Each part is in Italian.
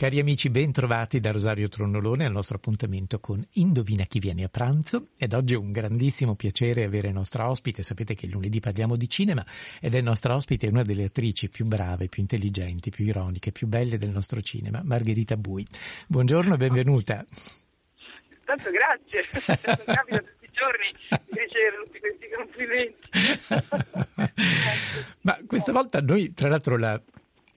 Cari amici, ben trovati da Rosario Tronnolone al nostro appuntamento con Indovina chi viene a pranzo ed oggi è un grandissimo piacere avere nostra ospite, sapete che lunedì parliamo di cinema ed è nostra ospite una delle attrici più brave, più intelligenti, più ironiche, più belle del nostro cinema, Margherita Bui. Buongiorno e benvenuta. Tanto grazie, capita tutti i giorni di ricevere tutti questi complimenti. Ma questa volta noi tra l'altro la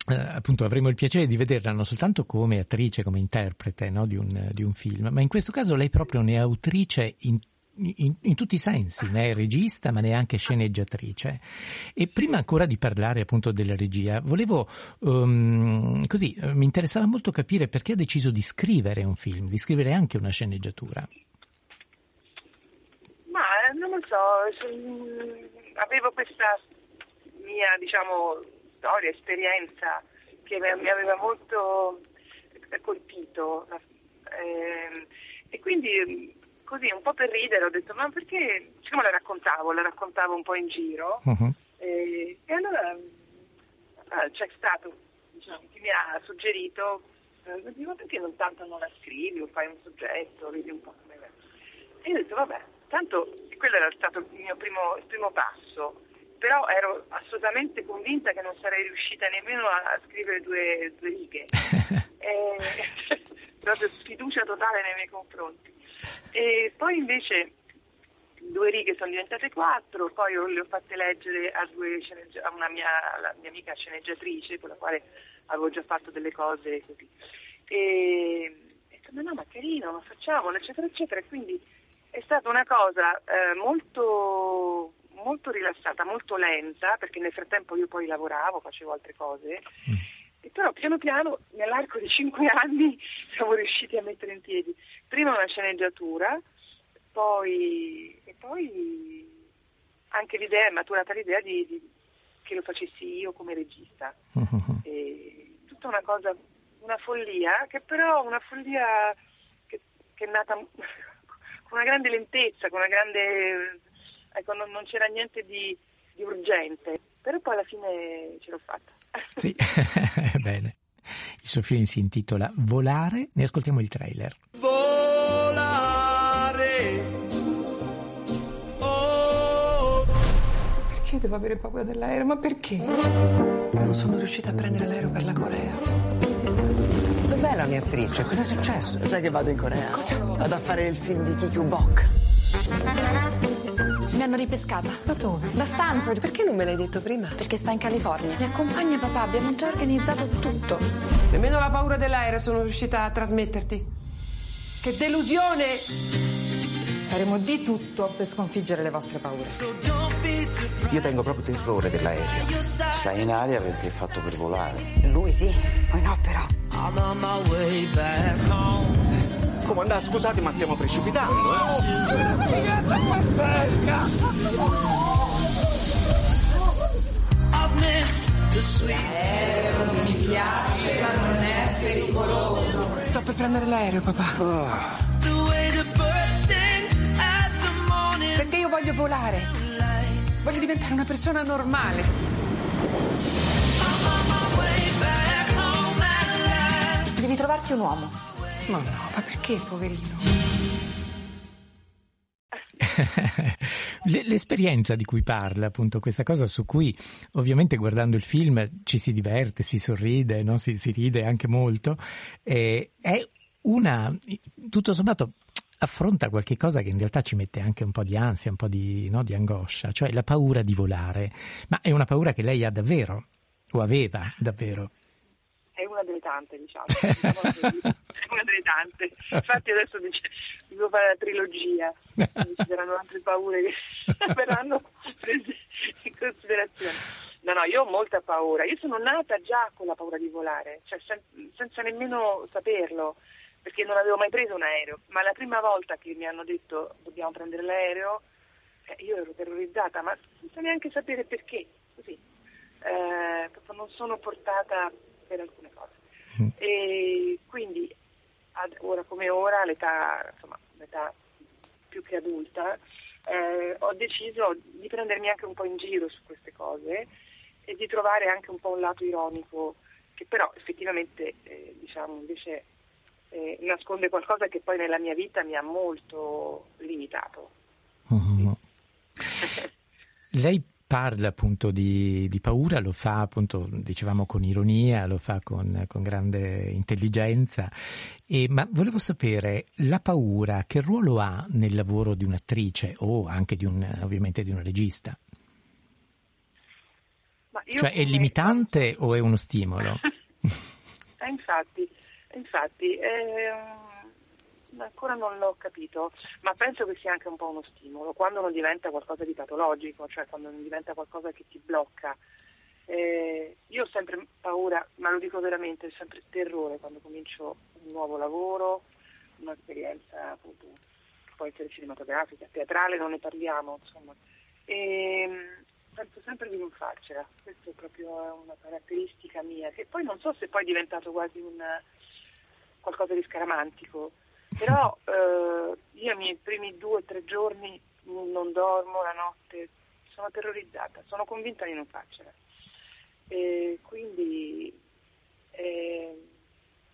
eh, appunto avremo il piacere di vederla non soltanto come attrice, come interprete no, di, un, di, un, film, ma in questo caso lei proprio ne è autrice in, in, in, tutti i sensi, ne è regista ma neanche sceneggiatrice. E prima ancora di parlare appunto della regia, volevo um, così, eh, mi interessava molto capire perché ha deciso di scrivere un film, di scrivere anche una sceneggiatura. Ma eh, non lo so, avevo questa mia, diciamo, storia, esperienza che mi aveva molto colpito. Eh, e quindi così un po' per ridere ho detto ma perché, siccome la raccontavo, la raccontavo un po' in giro uh-huh. eh, e allora eh, c'è stato diciamo, chi mi ha suggerito eh, ma perché non tanto non la scrivi o fai un soggetto, vedi un po' come. E io ho detto vabbè, tanto quello era stato il mio primo, il primo passo però ero assolutamente convinta che non sarei riuscita nemmeno a scrivere due, due righe. e, proprio sfiducia totale nei miei confronti. E poi invece due righe sono diventate quattro, poi le ho fatte leggere a, sceneggi- a una mia, mia, amica sceneggiatrice con la quale avevo già fatto delle cose così. E ho detto, ma no, ma carino, ma facciamolo, eccetera, eccetera. E quindi è stata una cosa eh, molto molto rilassata, molto lenta, perché nel frattempo io poi lavoravo, facevo altre cose, mm. e però piano piano nell'arco di cinque anni siamo riusciti a mettere in piedi prima una sceneggiatura, poi, e poi anche l'idea, è maturata l'idea di, di, che lo facessi io come regista. Mm-hmm. E, tutta una cosa, una follia, che però una follia che, che è nata con una grande lentezza, con una grande ecco, non, non c'era niente di, di, urgente, però poi alla fine ce l'ho fatta. Sì, bene. Il suo film si intitola Volare, ne ascoltiamo il trailer. Volare. Oh. Perché devo avere paura dell'aereo? Ma perché? Non sono riuscita a prendere l'aereo per la Corea. Dov'è la mia attrice? Cosa è successo? Sai che vado in Corea? Cosa? Vado a fare il film di Kikyu Bok. Mi hanno ripescata. Da dove? Da Stanford. Perché non me l'hai detto prima? Perché sta in California. Mi accompagna papà, abbiamo già organizzato tutto. Nemmeno la paura dell'aereo sono riuscita a trasmetterti. Che delusione! Faremo di tutto per sconfiggere le vostre paure. Io tengo proprio terrore dell'aereo. Stai in aria perché è fatto per volare. Lui sì, poi no però. Comandà, scusate, ma stiamo precipitando, eh? L'aereo mi piace, ma non è pericoloso. Sto per prendere l'aereo, papà. Oh. Perché io voglio volare. Voglio diventare una persona normale. Devi trovarti un uomo. Ma no, ma perché, poverino? L'esperienza di cui parla, appunto, questa cosa su cui ovviamente guardando il film ci si diverte, si sorride, no? si, si, ride anche molto, eh, è una, tutto sommato, affronta qualche cosa che in realtà ci mette anche un po' di ansia, un po' di, no, di angoscia, cioè la paura di volare. Ma è una paura che lei ha davvero, o aveva davvero? È una delle tante, diciamo. una delle tante. Infatti adesso dice, devo fare la trilogia, ci saranno altre paure che verranno prese in considerazione. No, no, io ho molta paura. Io sono nata già con la paura di volare, cioè sen- senza nemmeno saperlo, perché non avevo mai preso un aereo. Ma la prima volta che mi hanno detto dobbiamo prendere l'aereo, eh, io ero terrorizzata, ma senza neanche sapere perché, così. Eh, non sono portata per alcune cose. Mm. E quindi ad- ora come ora, all'età, insomma, all'età più che adulta, eh, ho deciso di prendermi anche un po' in giro su queste cose e di trovare anche un po' un lato ironico che però effettivamente eh, diciamo invece eh, nasconde qualcosa che poi nella mia vita mi ha molto limitato. Mhm. Lei parla appunto di, di paura, lo fa appunto, dicevamo, con ironia, lo fa con, con grande intelligenza, e, ma volevo sapere, la paura che ruolo ha nel lavoro di un'attrice o anche di un, ovviamente di un regista? Cioè è limitante o è uno stimolo? Eh, infatti, infatti ehm, ancora non l'ho capito, ma penso che sia anche un po' uno stimolo, quando non diventa qualcosa di patologico, cioè quando non diventa qualcosa che ti blocca. Eh, io ho sempre paura, ma lo dico veramente, ho sempre terrore quando comincio un nuovo lavoro, un'esperienza appunto, che può essere cinematografica, teatrale, non ne parliamo, insomma. E, penso sempre di non farcela, questa è proprio una caratteristica mia, che poi non so se poi è diventato quasi un qualcosa di scaramantico, però eh, io i miei primi due o tre giorni non dormo la notte, sono terrorizzata, sono convinta di non farcela. E quindi eh,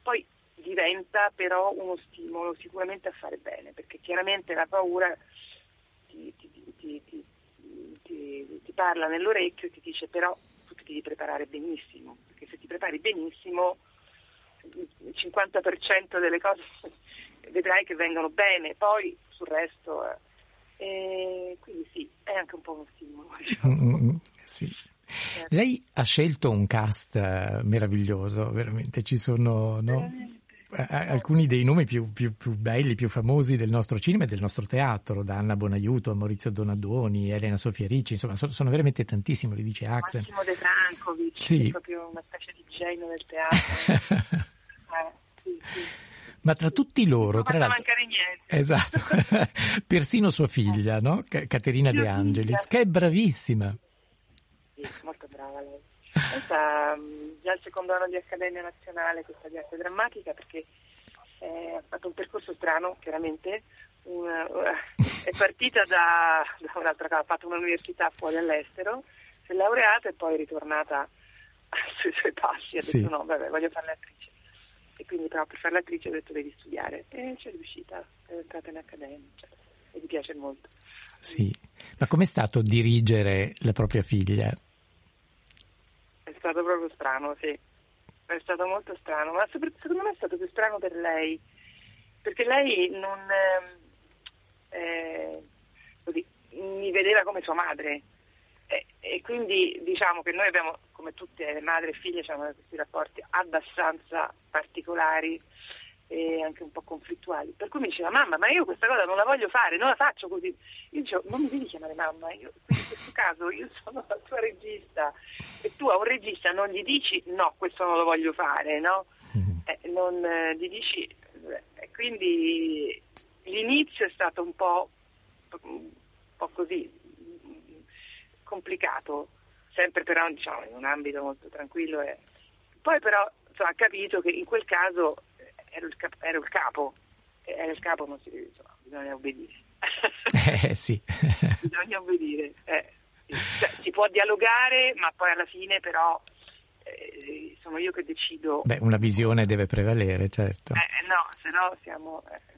poi diventa però uno stimolo sicuramente a fare bene, perché chiaramente la paura ti, ti- ti- ti- parla nell'orecchio e ti dice però tu ti devi preparare benissimo, perché se ti prepari benissimo il 50% delle cose vedrai che vengono bene, poi sul resto... eh, quindi sì, è anche un po' uno stimolo. diciamo. Mm, sì. Lei ha scelto un cast eh, meraviglioso, veramente. Ci sono no? Eh, alcuni dei nomi più, più- più belli, più famosi del nostro cinema e del nostro teatro, da Anna Bonaiuto a Maurizio Donadoni, Elena Sofia Ricci, insomma, so- sono veramente tantissimi, li dice Axel. Massimo De Francovic, Sì. è proprio una specie di genio del teatro. Eh, sì, sì. Ma tra tutti loro, tra l'altro. mancare niente. Esatto, persino sua figlia, no? Ca- Caterina Mia De Angelis, figlia. che è bravissima. Sì, molto brava lei. Questa mh, già il secondo anno di Accademia Nazionale, questa di arte drammatica, perché eh, ha fatto un percorso strano, chiaramente. Una- è partita da, da un'altra cosa, ha fatto un'università fuori all'estero, si è laureata e poi è ritornata sui suoi passi. Ha detto Sì. no, vabbè, voglio fare l'attrice. E quindi però per fare l'attrice ha detto devi studiare. E ci è riuscita, è entrata in accademia cioè, e gli piace molto. Sì. Ma com'è stato dirigere la propria figlia? È stato proprio strano, sì. È stato molto strano, ma secondo me è stato più strano per lei, perché lei non ehm, eh, così, mi vedeva come sua madre e, e quindi diciamo che noi abbiamo, come tutte le madri e figlie, abbiamo questi rapporti abbastanza particolari e anche un po' conflittuali. Per cui mi diceva mamma, ma io questa cosa non la voglio fare, non la faccio così. Io dicevo non mi devi chiamare mamma, io, in questo caso io sono la tua regista e tu a un regista non gli dici no, questo non lo voglio fare, no? Eh, non eh, gli dici eh, quindi l'inizio è stato un po', un po' così complicato, sempre però diciamo in un ambito molto tranquillo e poi però insomma, ha capito che in quel caso eh, ero il, cap- ero il capo, era il capo non si, insomma, bisogna obbedire. Eh sì. bisogna obbedire. eh, sì. Cioè, si può dialogare, ma poi alla fine però eh, sono io che decido. Beh, una visione deve prevalere, certo. Eh, no, se no siamo... eh,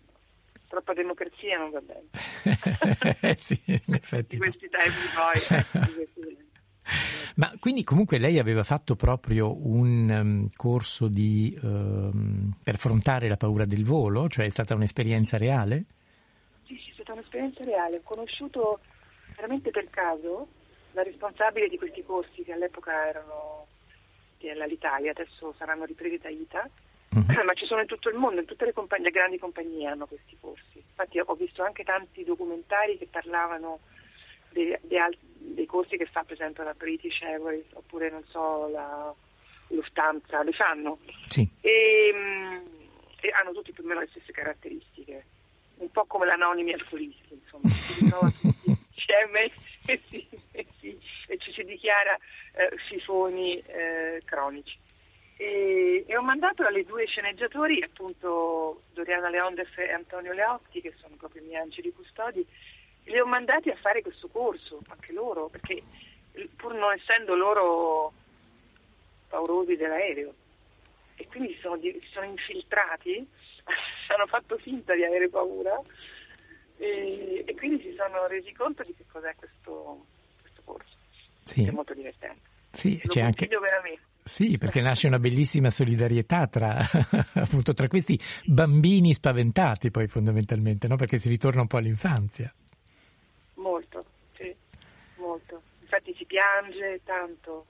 troppa democrazia non va bene. Eh sì, in effetti. Di no. questi tempi poi. eh, di questi tempi. Ma quindi comunque lei aveva fatto proprio un um, corso di, um, per affrontare la paura del volo, cioè è stata un'esperienza reale? Sì, sì, è stata un'esperienza reale. Ho conosciuto veramente per caso la responsabile di questi corsi che all'epoca erano dell'Italia, adesso saranno ripresi da ITA. uh-huh. ma ci sono in tutto il mondo, in tutte le, compagnie, le grandi compagnie hanno questi corsi. Infatti ho visto anche tanti documentari che parlavano dei, dei, dei corsi che fa per esempio la British Airways oppure non so la Lufthansa, li fanno. Sì. E, e hanno tutti più o meno le stesse caratteristiche, un po' come l'anonimi alcolisti, insomma, si ritrova tutti insieme e, si, e, si, e ci si dichiara eh, fifoni eh, cronici. E, e, ho mandato alle due sceneggiatori, appunto Doriana Leondef e Antonio Leotti, che sono proprio i miei angeli custodi, li ho mandati a fare questo corso, anche loro, perché pur non essendo loro paurosi dell'aereo, e quindi si sono, sono infiltrati, hanno fatto finta di avere paura e, e, quindi si sono resi conto di che cos'è questo, questo corso. Sì. È molto divertente. Sì, Lo c'è anche... veramente. Sì, perché nasce una bellissima solidarietà tra, appunto, tra questi bambini spaventati poi fondamentalmente, no? perché si ritorna un po' all'infanzia. Molto, sì, molto. Infatti si piange tanto.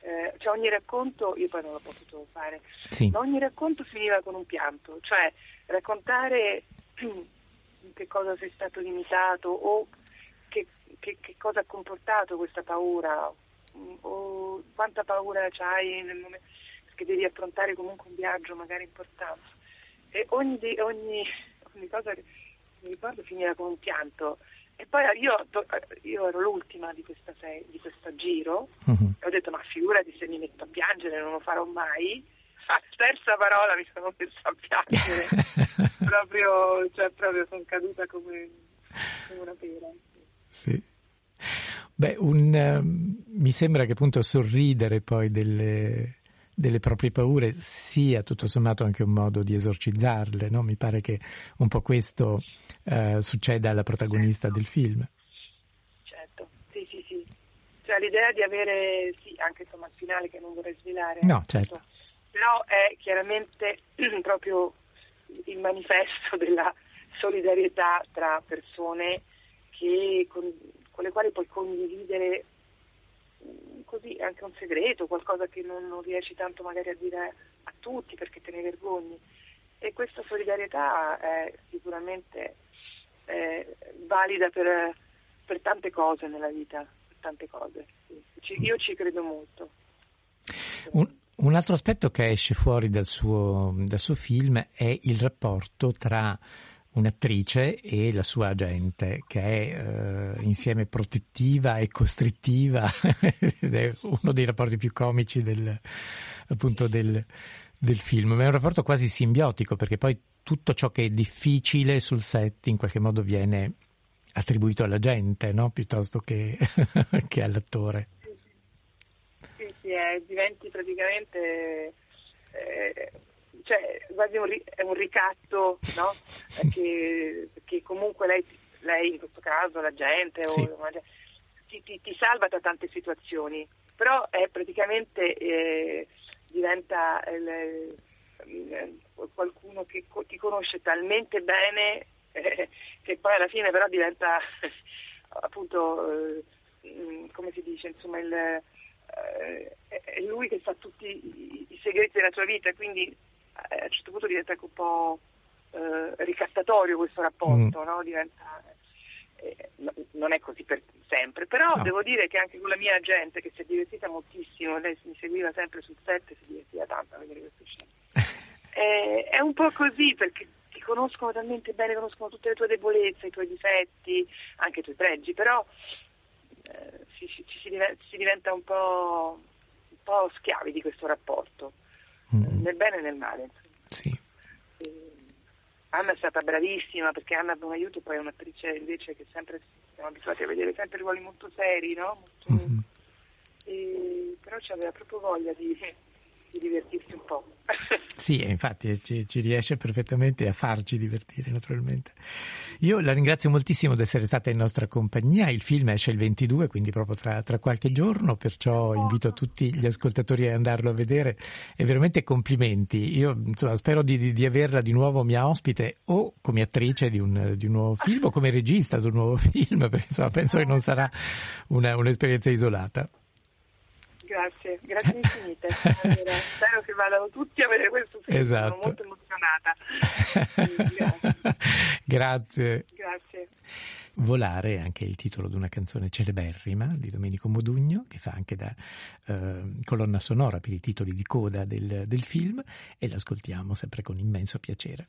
Eh, cioè ogni racconto, io poi non l'ho potuto fare, sì. ma ogni racconto finiva con un pianto, cioè raccontare che cosa sei stato limitato o che, che, che cosa ha comportato questa paura o quanta paura c'hai nel momento perché devi affrontare comunque un viaggio magari importante e ogni, ogni, ogni cosa che mi ricordo finiva con un pianto e poi io, io ero l'ultima di, questa, di questo giro uh-huh. e ho detto ma figurati se mi metto a piangere non lo farò mai a terza parola mi sono messa a piangere proprio, cioè, proprio sono caduta come, come una pera sì. Beh, un, uh, mi sembra che appunto sorridere poi delle, delle, proprie paure sia tutto sommato anche un modo di esorcizzarle, no? Mi pare che un po' questo uh, succeda alla protagonista certo. del film. Certo, sì, sì, sì. Cioè l'idea di avere, sì, anche insomma il finale che non vorrei svelare. No, certo. Però è chiaramente proprio il manifesto della solidarietà tra persone che con, con le quali puoi condividere così anche un segreto, qualcosa che non, non, riesci tanto magari a dire a tutti perché te ne vergogni. E questa solidarietà è sicuramente eh, valida per, per, tante cose nella vita, tante cose. Ci, io ci credo molto. Un, un, altro aspetto che esce fuori dal suo, dal suo film è il rapporto tra un'attrice e la sua agente che è eh, insieme protettiva e costrittiva ed è uno dei rapporti più comici del, appunto del, del film, ma è un rapporto quasi simbiotico perché poi tutto ciò che è difficile sul set in qualche modo viene attribuito alla gente no? piuttosto che, che all'attore. Sì, sì, eh, diventi praticamente... Eh, cioè quasi un, è un ricatto no? che, che, comunque lei, lei, in questo caso la gente sì. o, ti, ti, ti, salva da tante situazioni però è praticamente eh, diventa eh, qualcuno che co- ti conosce talmente bene eh, che poi alla fine però diventa appunto eh, come si dice insomma il, eh, è lui che sa tutti i, i segreti della tua vita quindi a un certo punto diventa anche un po' eh, ricattatorio questo rapporto, mm. no? diventa, eh, non è così per sempre, però no. devo dire che anche con la mia gente che si è divertita moltissimo, lei mi seguiva sempre sul set e si divertiva tanto a vedere queste scene. eh, è un po' così perché ti conoscono talmente bene, conoscono tutte le tue debolezze, i tuoi difetti, anche i tuoi pregi, però eh, si diventa, si diventa un po', un po' schiavi di questo rapporto mm. nel bene e nel male. Sì. E Anna è stata bravissima perché Anna un aiuto, poi è un'attrice invece che sempre siamo abituati a vedere sempre ruoli molto seri, no? Molto, mm-hmm. e, però ci aveva proprio voglia di, di divertirsi un po'. sì, infatti ci, ci, riesce perfettamente a farci divertire naturalmente. Io la ringrazio moltissimo di essere stata in nostra compagnia, il film esce il 22, quindi proprio tra, tra qualche giorno, perciò invito tutti gli ascoltatori ad andarlo a vedere e veramente complimenti. Io insomma, spero di, di, di, averla di nuovo mia ospite o come attrice di un, di un, nuovo film o come regista di un nuovo film, perché insomma penso che non sarà una, un'esperienza isolata. Grazie, grazie infinite. Allora, spero che vadano tutti a vedere questo film, Esatto. sono molto emozionata. Grazie. Grazie. Volare è anche il titolo di una canzone celeberrima di Domenico Modugno, che fa anche da eh, colonna sonora per i titoli di coda del, del film, e l'ascoltiamo sempre con immenso piacere.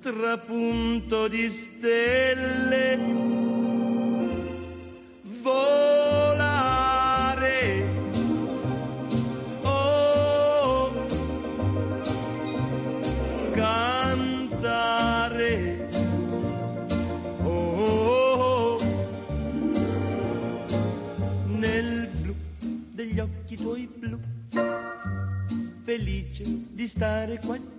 trapunto di stelle. Volare. Oh, cantare. Oh, nel blu degli occhi tuoi blu, felice di stare qua.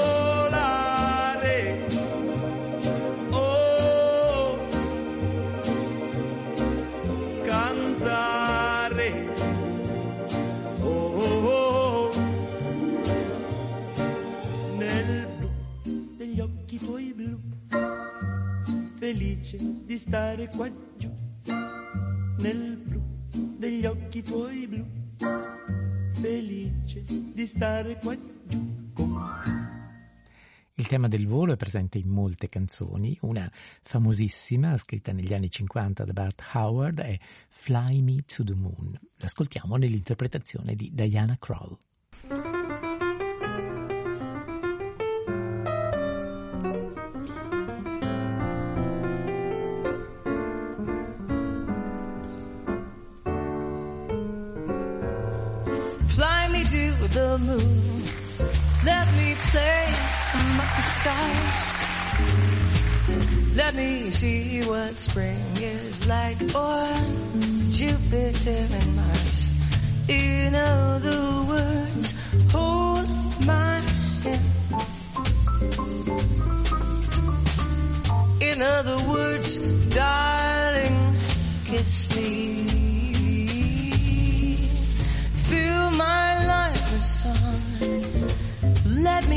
Felice di stare qua giù nel blu degli occhi tuoi blu, felice di stare qua giù con. Il tema del volo è presente in molte canzoni, una famosissima scritta negli anni 50 da Bart Howard è Fly Me to the Moon. L'ascoltiamo nell'interpretazione di Diana Krall. Stars. Let me see what spring is like on Jupiter and Mars. In other words, hold my hand. In other words, darling, kiss me.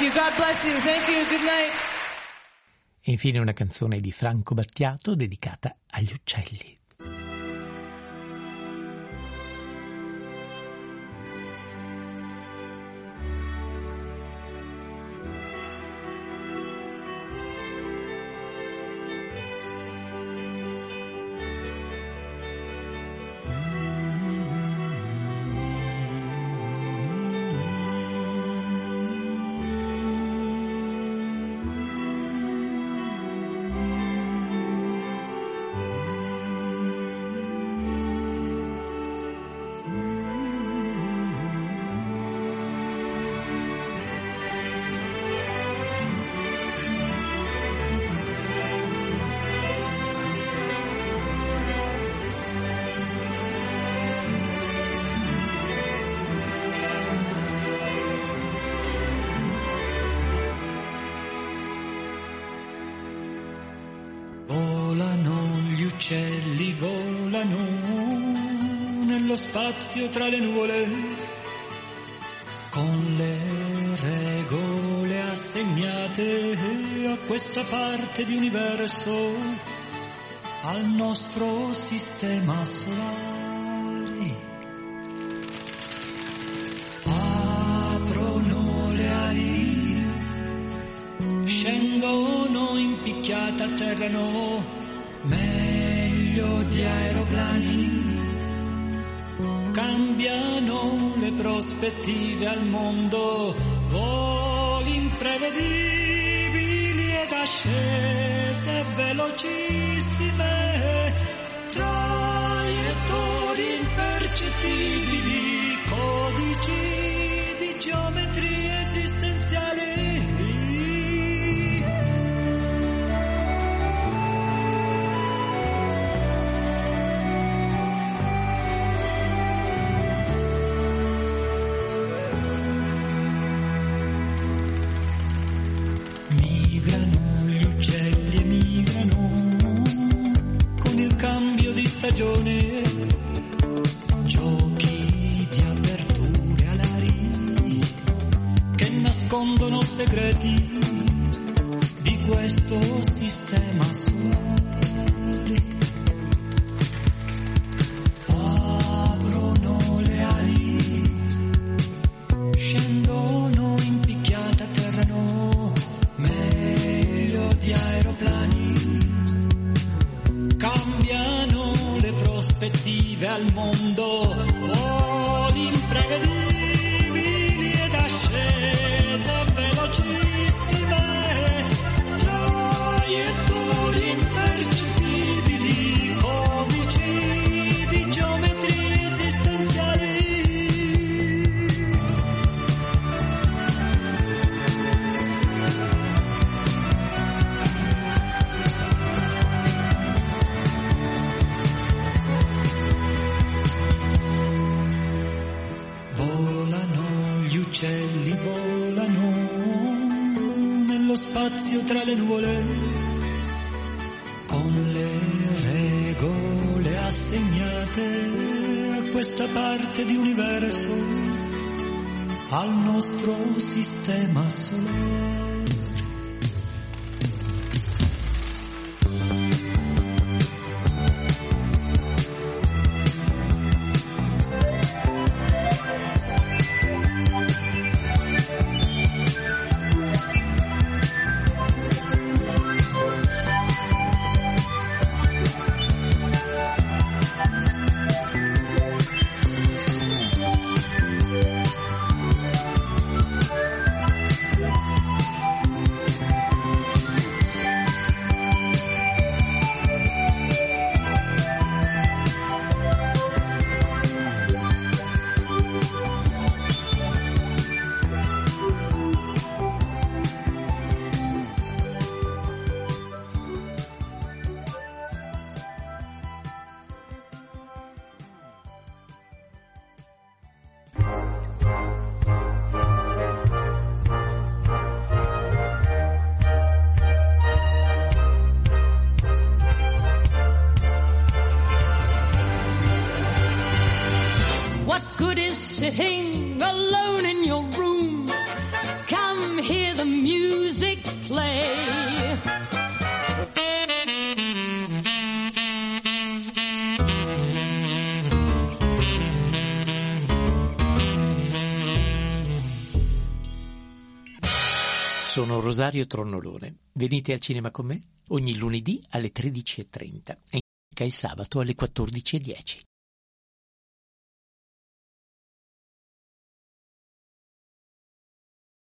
You. God bless you. Thank you. Good night. Infine una canzone di Franco Battiato dedicata agli uccelli. Uccelli, volano nello spazio tra le nuvole, con le regole assegnate a questa parte di universo, al nostro sistema solare. Prospettive al mondo, voli imprevedibili ed ascese velocissime, traiettorie impercettibili, codici di geometrie assegnate a questa parte di universo, al nostro sistema solare. Sitting alone in your room? Come hear the music play. Sono Rosario Tronnolone. Venite al cinema con me ogni lunedì alle 13.30 e il sabato alle 14.10.